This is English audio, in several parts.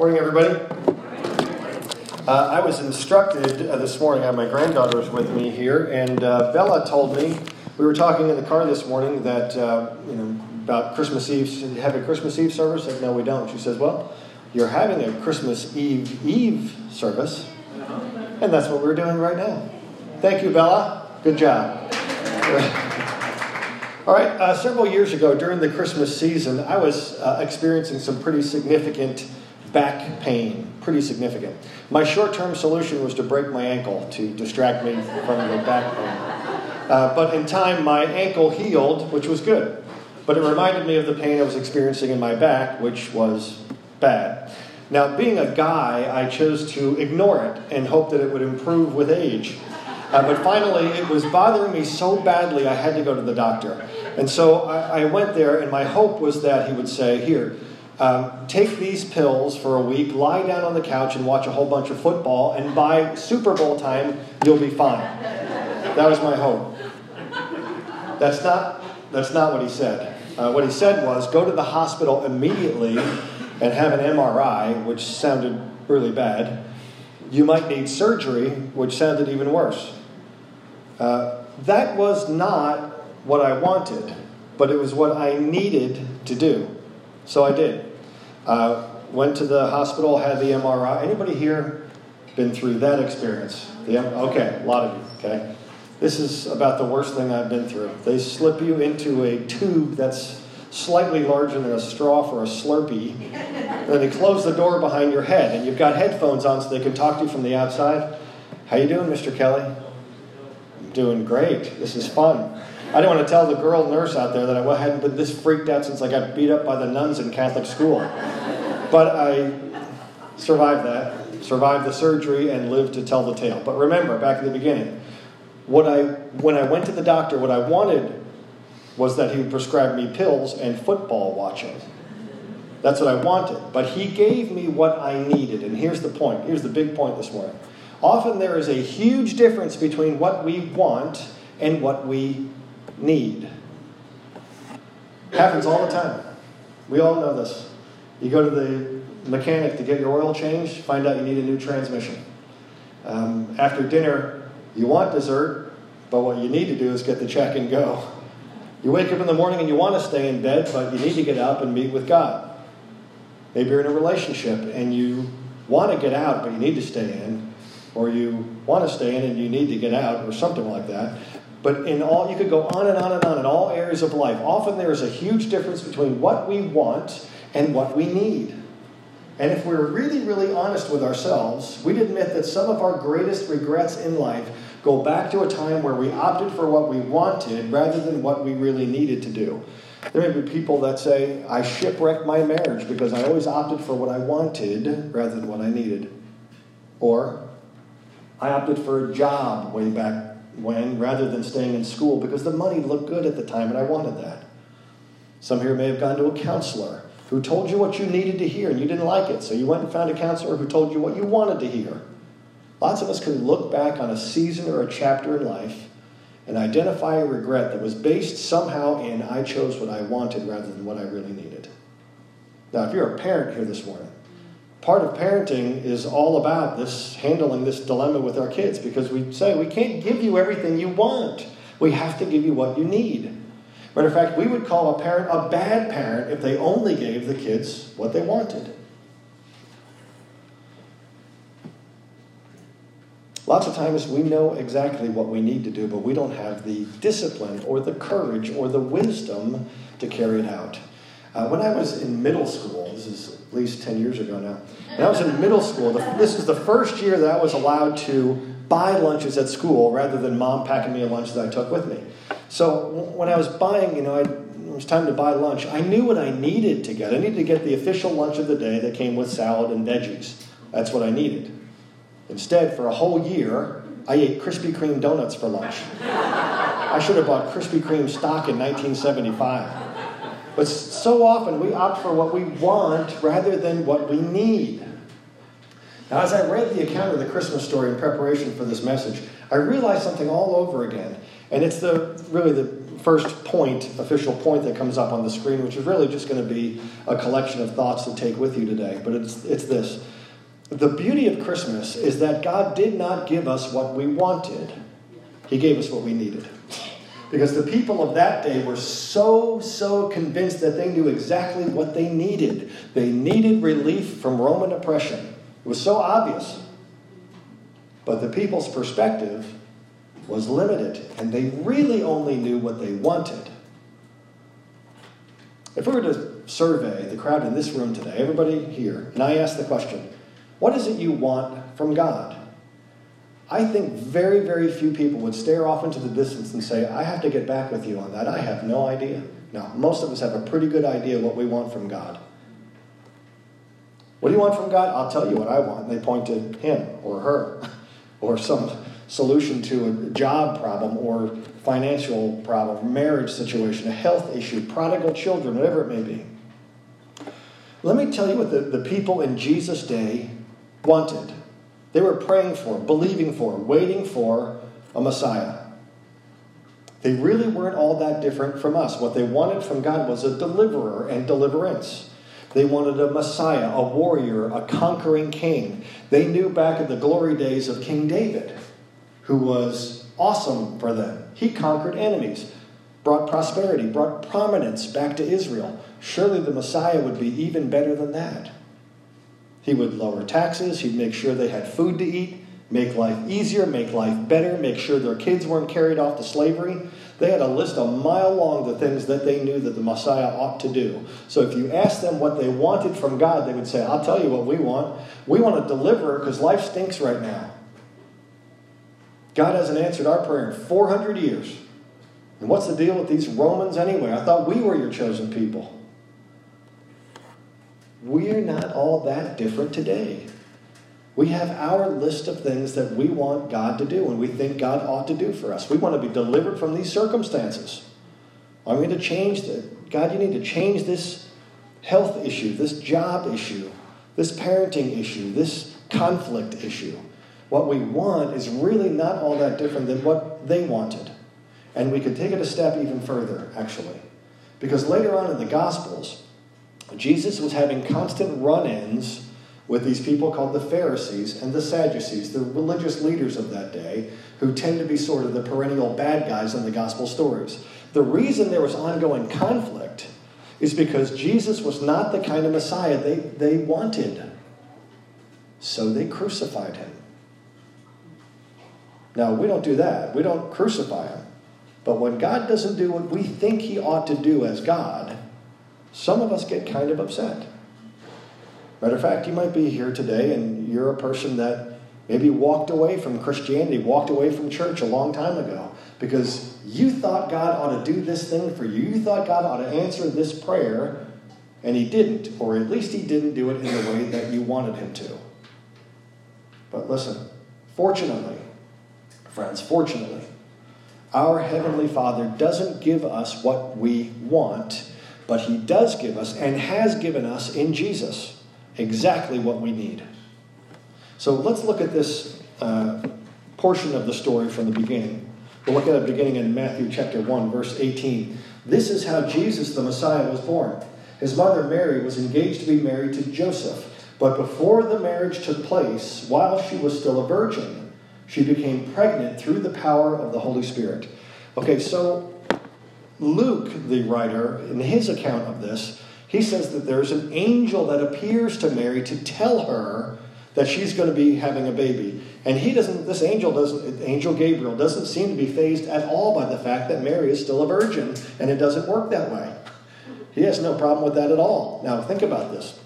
Morning, everybody. Uh, I was instructed uh, this morning, I have my granddaughters with me here, and uh, Bella told me, we were talking in the car this morning, that, uh, you know, about Christmas Eve. Have a Christmas Eve service? I said, no, we don't. She says, well, you're having a Christmas Eve Eve service, and that's what we're doing right now. Thank you, Bella. Good job. All right, uh, several years ago during the Christmas season, I was uh, experiencing some pretty significant back pain. Pretty significant. My short term solution was to break my ankle to distract me from the back pain. Uh, but in time, my ankle healed, which was good. But it reminded me of the pain I was experiencing in my back, which was bad. Now, being a guy, I chose to ignore it and hope that it would improve with age. Uh, but finally, it was bothering me so badly, I had to go to the doctor. And so I, I went there, and my hope was that he would say, Here, um, take these pills for a week, lie down on the couch, and watch a whole bunch of football, and by Super Bowl time, you'll be fine. That was my hope. That's not, that's not what he said. Uh, what he said was go to the hospital immediately and have an MRI, which sounded really bad. You might need surgery, which sounded even worse. Uh, that was not what I wanted, but it was what I needed to do. So I did. Uh, went to the hospital, had the MRI. Anybody here been through that experience? M- okay, a lot of you. Okay, this is about the worst thing I've been through. They slip you into a tube that's slightly larger than a straw for a Slurpee. then they close the door behind your head, and you've got headphones on so they can talk to you from the outside. How you doing, Mr. Kelly? I'm doing great. This is fun. I didn't want to tell the girl nurse out there that I hadn't been this freaked out since I got beat up by the nuns in Catholic school. But I survived that, survived the surgery, and lived to tell the tale. But remember, back at the beginning, what I, when I went to the doctor, what I wanted was that he would prescribe me pills and football watching. That's what I wanted. But he gave me what I needed. And here's the point. Here's the big point this morning. Often there is a huge difference between what we want and what we need. Happens all the time. We all know this. You go to the mechanic to get your oil changed, find out you need a new transmission. Um, after dinner, you want dessert, but what you need to do is get the check and go. You wake up in the morning and you want to stay in bed, but you need to get up and meet with God. Maybe you're in a relationship and you want to get out, but you need to stay in, or you want to stay in and you need to get out, or something like that. But in all, you could go on and on and on in all areas of life. Often there is a huge difference between what we want and what we need. And if we're really, really honest with ourselves, we'd admit that some of our greatest regrets in life go back to a time where we opted for what we wanted rather than what we really needed to do. There may be people that say, I shipwrecked my marriage because I always opted for what I wanted rather than what I needed. Or, I opted for a job way back when rather than staying in school because the money looked good at the time and I wanted that. Some here may have gone to a counselor who told you what you needed to hear and you didn't like it, so you went and found a counselor who told you what you wanted to hear. Lots of us can look back on a season or a chapter in life and identify a regret that was based somehow in I chose what I wanted rather than what I really needed. Now, if you're a parent here this morning, part of parenting is all about this handling this dilemma with our kids because we say we can't give you everything you want. We have to give you what you need. Matter of fact, we would call a parent a bad parent if they only gave the kids what they wanted. Lots of times we know exactly what we need to do, but we don't have the discipline or the courage or the wisdom to carry it out. Uh, when I was in middle school, this is at least 10 years ago now, when I was in middle school, the, this was the first year that I was allowed to buy lunches at school rather than mom packing me a lunch that I took with me. So when I was buying, you know, I, it was time to buy lunch, I knew what I needed to get. I needed to get the official lunch of the day that came with salad and veggies. That's what I needed. Instead, for a whole year, I ate Krispy Kreme donuts for lunch. I should have bought Krispy Kreme stock in 1975. But so often we opt for what we want rather than what we need. Now, as I read the account of the Christmas story in preparation for this message, I realized something all over again. And it's the really the first point, official point that comes up on the screen, which is really just going to be a collection of thoughts to take with you today. But it's, it's this The beauty of Christmas is that God did not give us what we wanted, He gave us what we needed. Because the people of that day were so, so convinced that they knew exactly what they needed. They needed relief from Roman oppression. It was so obvious. But the people's perspective was limited, and they really only knew what they wanted. If we were to survey the crowd in this room today, everybody here, and I ask the question, what is it you want from God? I think very, very few people would stare off into the distance and say, I have to get back with you on that. I have no idea. No, most of us have a pretty good idea what we want from God. What do you want from God? I'll tell you what I want. And they point to him or her or some solution to a job problem or financial problem, marriage situation, a health issue, prodigal children, whatever it may be. Let me tell you what the, the people in Jesus' day wanted. They were praying for, believing for, waiting for a Messiah. They really weren't all that different from us. What they wanted from God was a deliverer and deliverance. They wanted a Messiah, a warrior, a conquering king. They knew back in the glory days of King David, who was awesome for them. He conquered enemies, brought prosperity, brought prominence back to Israel. Surely the Messiah would be even better than that. He would lower taxes, he'd make sure they had food to eat, make life easier, make life better, make sure their kids weren't carried off to slavery. They had a list a mile long the things that they knew that the Messiah ought to do. So if you asked them what they wanted from God, they would say, I'll tell you what we want. We want a deliverer because life stinks right now. God hasn't answered our prayer in 400 years. And what's the deal with these Romans anyway? I thought we were your chosen people. We're not all that different today. We have our list of things that we want God to do and we think God ought to do for us. We want to be delivered from these circumstances. I'm going to change God, you need to change this health issue, this job issue, this parenting issue, this conflict issue. What we want is really not all that different than what they wanted. And we could take it a step even further, actually. Because later on in the Gospels, Jesus was having constant run ins with these people called the Pharisees and the Sadducees, the religious leaders of that day, who tend to be sort of the perennial bad guys in the gospel stories. The reason there was ongoing conflict is because Jesus was not the kind of Messiah they, they wanted. So they crucified him. Now, we don't do that. We don't crucify him. But when God doesn't do what we think he ought to do as God, some of us get kind of upset. Matter of fact, you might be here today and you're a person that maybe walked away from Christianity, walked away from church a long time ago because you thought God ought to do this thing for you. You thought God ought to answer this prayer, and He didn't, or at least He didn't do it in the way that you wanted Him to. But listen, fortunately, friends, fortunately, our Heavenly Father doesn't give us what we want but He does give us and has given us in Jesus exactly what we need. So let's look at this uh, portion of the story from the beginning. We'll look at it beginning in Matthew chapter 1, verse 18. This is how Jesus the Messiah was born. His mother Mary was engaged to be married to Joseph, but before the marriage took place, while she was still a virgin, she became pregnant through the power of the Holy Spirit. Okay, so Luke, the writer, in his account of this, he says that there's an angel that appears to Mary to tell her that she's going to be having a baby. And he doesn't, this angel doesn't, angel Gabriel doesn't seem to be fazed at all by the fact that Mary is still a virgin, and it doesn't work that way. He has no problem with that at all. Now, think about this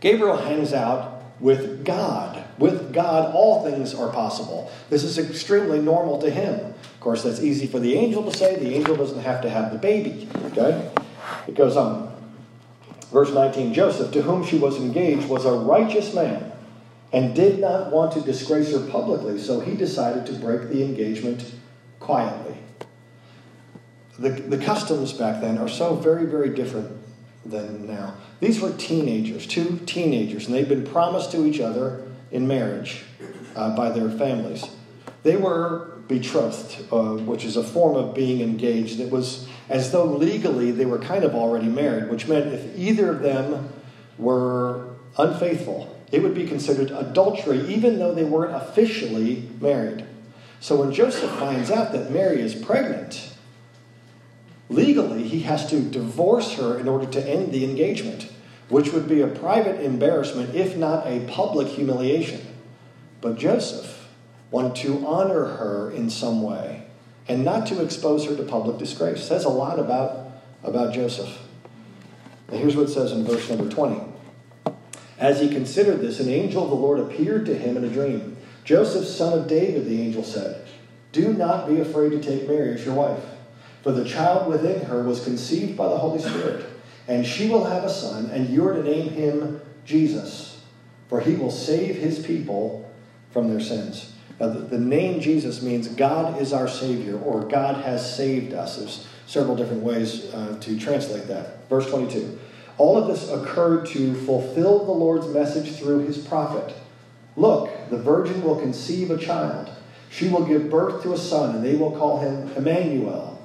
Gabriel hangs out with God. With God, all things are possible. This is extremely normal to him Of course, that's easy for the angel to say. The angel doesn't have to have the baby. Okay? It goes on. Verse 19 Joseph, to whom she was engaged, was a righteous man and did not want to disgrace her publicly, so he decided to break the engagement quietly. The, the customs back then are so very, very different than now. These were teenagers, two teenagers, and they'd been promised to each other in marriage uh, by their families. They were betrothed, uh, which is a form of being engaged. It was as though legally they were kind of already married, which meant if either of them were unfaithful, it would be considered adultery, even though they weren't officially married. So when Joseph finds out that Mary is pregnant, legally he has to divorce her in order to end the engagement, which would be a private embarrassment, if not a public humiliation. But Joseph wanted to honor her in some way and not to expose her to public disgrace. Says a lot about, about Joseph. And here's what it says in verse number 20. As he considered this, an angel of the Lord appeared to him in a dream. Joseph, son of David, the angel said, Do not be afraid to take Mary as your wife, for the child within her was conceived by the Holy Spirit, and she will have a son, and you are to name him Jesus, for he will save his people from their sins. Now, the, the name Jesus means God is our Savior, or God has saved us. There's several different ways uh, to translate that. Verse 22. All of this occurred to fulfill the Lord's message through his prophet. Look, the virgin will conceive a child. She will give birth to a son, and they will call him Emmanuel,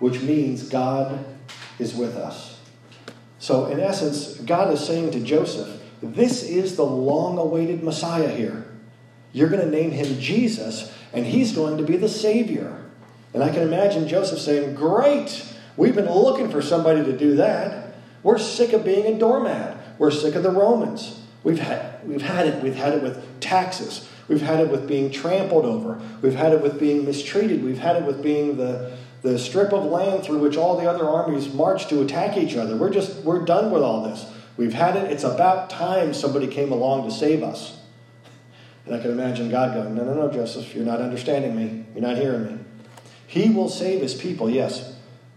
which means God is with us. So, in essence, God is saying to Joseph, This is the long awaited Messiah here. You're going to name him Jesus, and he's going to be the Savior. And I can imagine Joseph saying, Great! We've been looking for somebody to do that. We're sick of being a doormat. We're sick of the Romans. We've had, we've had it. We've had it with taxes. We've had it with being trampled over. We've had it with being mistreated. We've had it with being the, the strip of land through which all the other armies march to attack each other. We're just, we're done with all this. We've had it. It's about time somebody came along to save us. And I can imagine God going, No, no, no, Joseph, you're not understanding me. You're not hearing me. He will save his people, yes,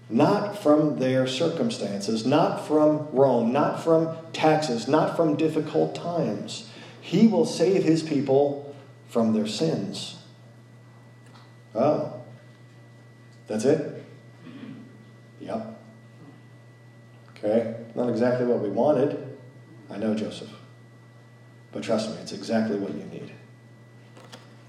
not from their circumstances, not from Rome, not from taxes, not from difficult times. He will save his people from their sins. Oh, that's it? Yep. Okay, not exactly what we wanted. I know, Joseph. But trust me, it's exactly what you need.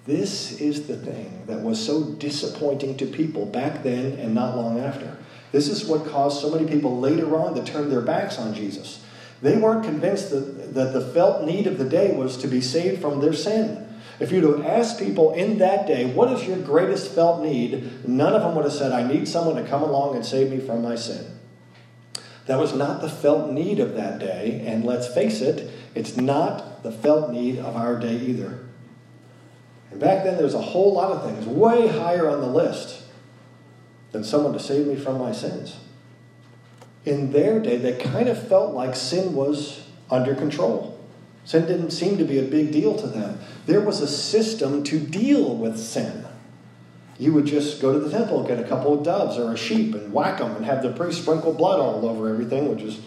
This is the thing that was so disappointing to people back then and not long after. This is what caused so many people later on to turn their backs on Jesus. They weren't convinced that, that the felt need of the day was to be saved from their sin. If you'd have asked people in that day, what is your greatest felt need? None of them would have said, I need someone to come along and save me from my sin. That was not the felt need of that day, and let's face it, it's not the felt need of our day either. And back then, there was a whole lot of things way higher on the list than someone to save me from my sins. In their day, they kind of felt like sin was under control. Sin didn't seem to be a big deal to them. There was a system to deal with sin. You would just go to the temple, get a couple of doves or a sheep, and whack them and have the priest sprinkle blood all over everything, which is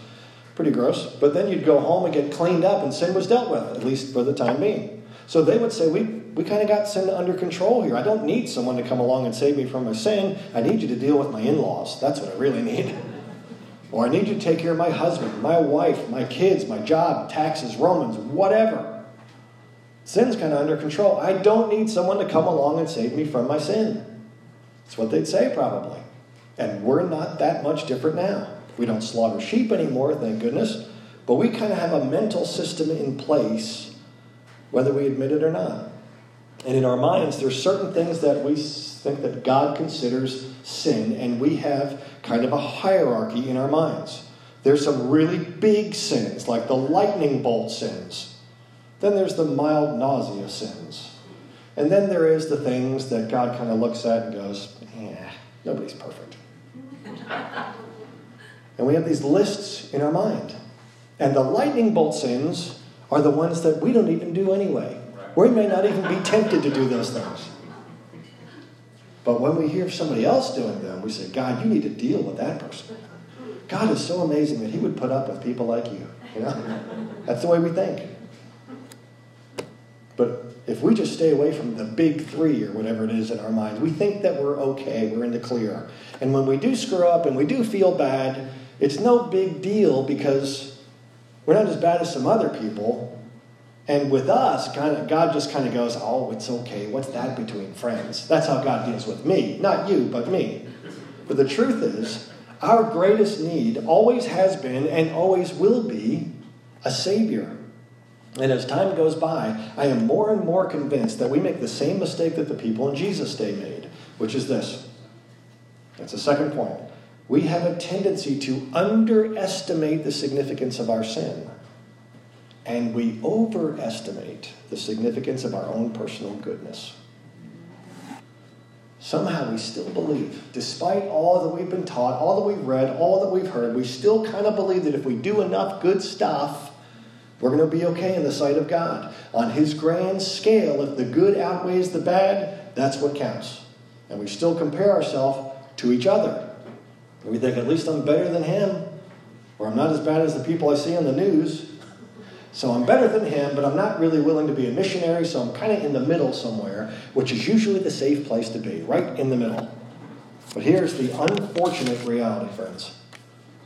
pretty gross. But then you'd go home and get cleaned up, and sin was dealt with, at least for the time being. So they would say, We we kind of got sin under control here. I don't need someone to come along and save me from my sin. I need you to deal with my in laws. That's what I really need. Or I need to take care of my husband, my wife, my kids, my job, taxes, Romans, whatever. Sin's kind of under control. I don't need someone to come along and save me from my sin. That's what they'd say, probably. And we're not that much different now. We don't slaughter sheep anymore, thank goodness. But we kind of have a mental system in place, whether we admit it or not. And in our minds, there's certain things that we think that God considers sin, and we have kind of a hierarchy in our minds. There's some really big sins, like the lightning bolt sins. Then there's the mild nausea sins. And then there is the things that God kind of looks at and goes, yeah, nobody's perfect. and we have these lists in our mind. And the lightning bolt sins are the ones that we don't even do anyway. We may not even be tempted to do those things. But when we hear somebody else doing them, we say, God, you need to deal with that person. God is so amazing that He would put up with people like you. You know? That's the way we think. But if we just stay away from the big three or whatever it is in our minds, we think that we're okay, we're in the clear. And when we do screw up and we do feel bad, it's no big deal because we're not as bad as some other people. And with us, God just kind of goes, oh, it's okay. What's that between friends? That's how God deals with me. Not you, but me. But the truth is, our greatest need always has been and always will be a Savior. And as time goes by, I am more and more convinced that we make the same mistake that the people in Jesus' day made, which is this. That's the second point. We have a tendency to underestimate the significance of our sin and we overestimate the significance of our own personal goodness. Somehow we still believe, despite all that we've been taught, all that we've read, all that we've heard, we still kind of believe that if we do enough good stuff, we're going to be okay in the sight of God. On His grand scale, if the good outweighs the bad, that's what counts. And we still compare ourselves to each other. And we think, at least I'm better than him, or I'm not as bad as the people I see on the news. So I'm better than him, but I'm not really willing to be a missionary, so I'm kind of in the middle somewhere, which is usually the safe place to be, right in the middle. But here's the unfortunate reality, friends.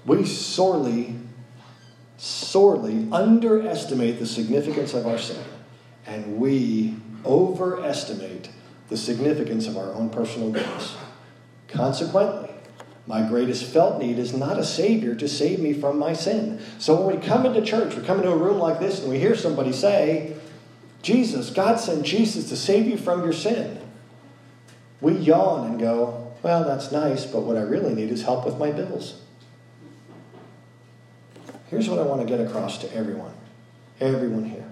We sorely, sorely underestimate the significance of our sin, and we overestimate the significance of our own personal goodness. Consequently, my greatest felt need is not a Savior to save me from my sin. So when we come into church, we come into a room like this and we hear somebody say, Jesus, God sent Jesus to save you from your sin. We yawn and go, Well, that's nice, but what I really need is help with my bills. Here's what I want to get across to everyone, everyone here.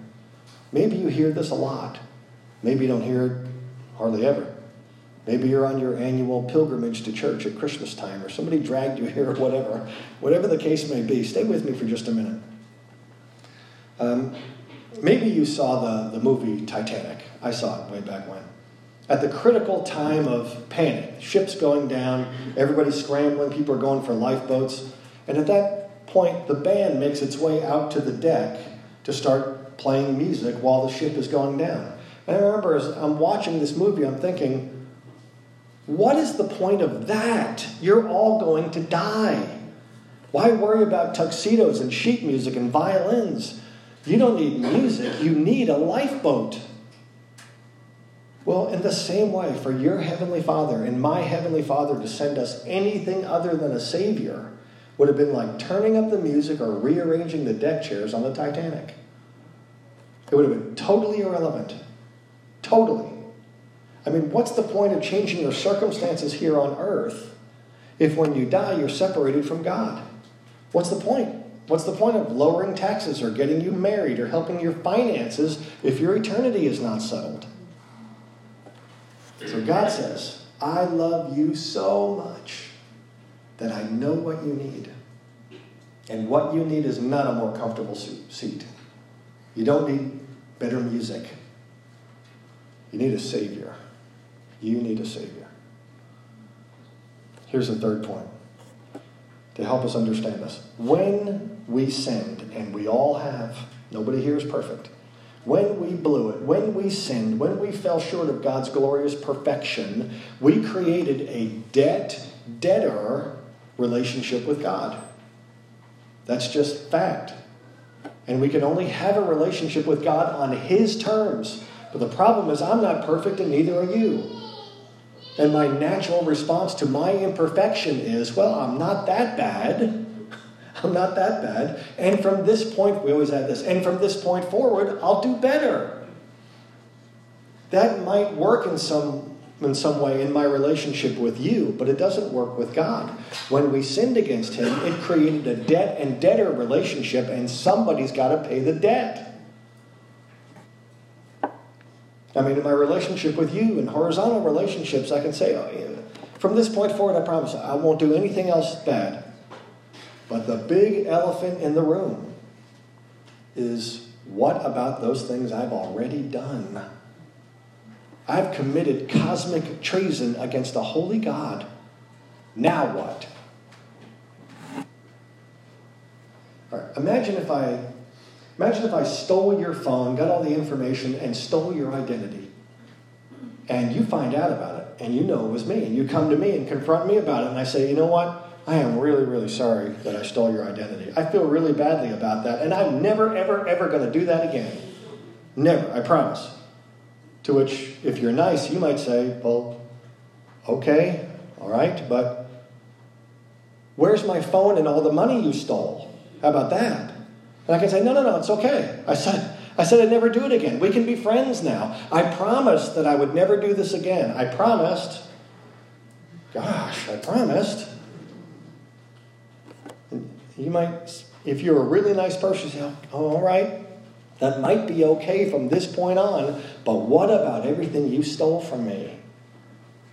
Maybe you hear this a lot. Maybe you don't hear it hardly ever. Maybe you're on your annual pilgrimage to church at Christmas time, or somebody dragged you here, or whatever. Whatever the case may be, stay with me for just a minute. Um, maybe you saw the, the movie Titanic. I saw it way back when. At the critical time of panic, ships going down, everybody's scrambling, people are going for lifeboats. And at that point, the band makes its way out to the deck to start playing music while the ship is going down. And I remember as I'm watching this movie, I'm thinking, what is the point of that? You're all going to die. Why worry about tuxedos and sheet music and violins? You don't need music, you need a lifeboat. Well, in the same way, for your Heavenly Father and my Heavenly Father to send us anything other than a Savior would have been like turning up the music or rearranging the deck chairs on the Titanic. It would have been totally irrelevant. Totally. I mean, what's the point of changing your circumstances here on earth if when you die you're separated from God? What's the point? What's the point of lowering taxes or getting you married or helping your finances if your eternity is not settled? So God says, I love you so much that I know what you need. And what you need is not a more comfortable seat. You don't need better music. You need a Savior. You need a Savior. Here's the third point to help us understand this. When we sinned, and we all have, nobody here is perfect. When we blew it, when we sinned, when we fell short of God's glorious perfection, we created a debt debtor relationship with God. That's just fact. And we can only have a relationship with God on His terms. But the problem is, I'm not perfect, and neither are you. And my natural response to my imperfection is, well, I'm not that bad. I'm not that bad. And from this point, we always have this, and from this point forward, I'll do better. That might work in some, in some way in my relationship with you, but it doesn't work with God. When we sinned against Him, it created a debt and debtor relationship, and somebody's got to pay the debt. I mean, in my relationship with you, in horizontal relationships, I can say, oh, yeah, from this point forward, I promise I won't do anything else bad. But the big elephant in the room is what about those things I've already done? I've committed cosmic treason against a holy God. Now what? Imagine if I Imagine if I stole your phone, got all the information, and stole your identity. And you find out about it, and you know it was me, and you come to me and confront me about it, and I say, you know what? I am really, really sorry that I stole your identity. I feel really badly about that, and I'm never, ever, ever going to do that again. Never, I promise. To which, if you're nice, you might say, Well, okay, all right, but where's my phone and all the money you stole? How about that? And I can say, No, no, no, it's okay. I said, I said I'd never do it again. We can be friends now. I promised that I would never do this again. I promised. Gosh, I promised. You might, if you're a really nice person, say, oh, all right, that might be okay from this point on, but what about everything you stole from me?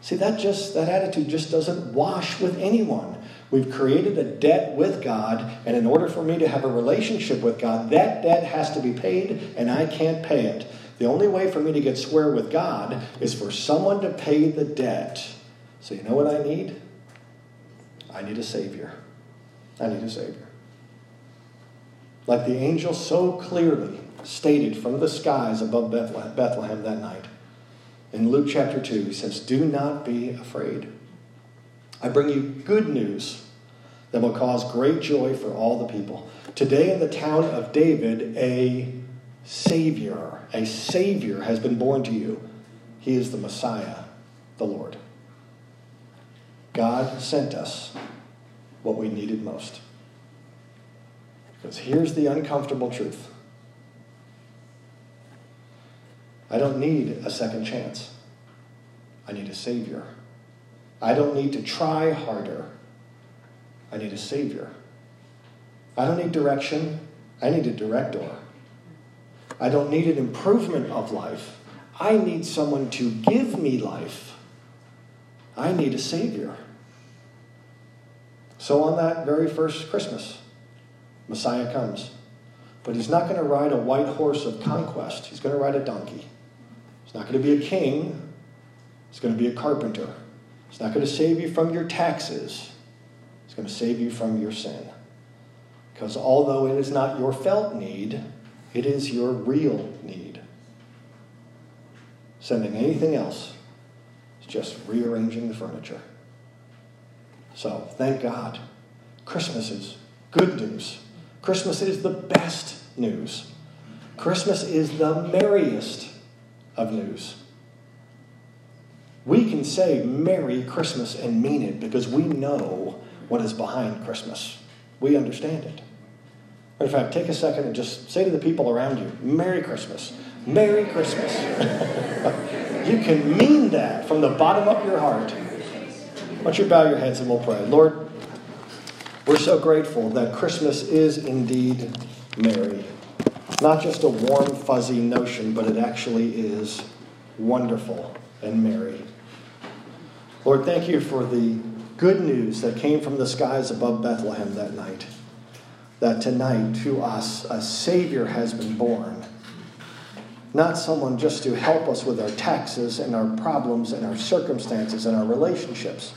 See, that just that attitude just doesn't wash with anyone. We've created a debt with God, and in order for me to have a relationship with God, that debt has to be paid, and I can't pay it. The only way for me to get square with God is for someone to pay the debt. So, you know what I need? I need a Savior. I need a Savior. Like the angel so clearly stated from the skies above Bethlehem that night. In Luke chapter 2, he says, Do not be afraid. I bring you good news that will cause great joy for all the people. Today, in the town of David, a Savior, a Savior has been born to you. He is the Messiah, the Lord. God sent us what we needed most. Because here's the uncomfortable truth I don't need a second chance, I need a Savior. I don't need to try harder. I need a Savior. I don't need direction. I need a director. I don't need an improvement of life. I need someone to give me life. I need a Savior. So, on that very first Christmas, Messiah comes. But he's not going to ride a white horse of conquest, he's going to ride a donkey. Not going to be a king, it's going to be a carpenter. It's not going to save you from your taxes. It's going to save you from your sin. Because although it is not your felt need, it is your real need. Sending anything else is just rearranging the furniture. So thank God. Christmas is good news. Christmas is the best news. Christmas is the merriest of news. We can say Merry Christmas and mean it because we know what is behind Christmas. We understand it. In fact, take a second and just say to the people around you, Merry Christmas. Merry Christmas. you can mean that from the bottom of your heart. Why don't you bow your heads and we'll pray. Lord, we're so grateful that Christmas is indeed merry. Not just a warm, fuzzy notion, but it actually is wonderful and merry. Lord, thank you for the good news that came from the skies above Bethlehem that night. That tonight, to us, a Savior has been born. Not someone just to help us with our taxes and our problems and our circumstances and our relationships,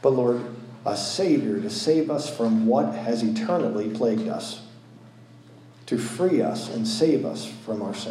but Lord, a Savior to save us from what has eternally plagued us, to free us and save us from our sin.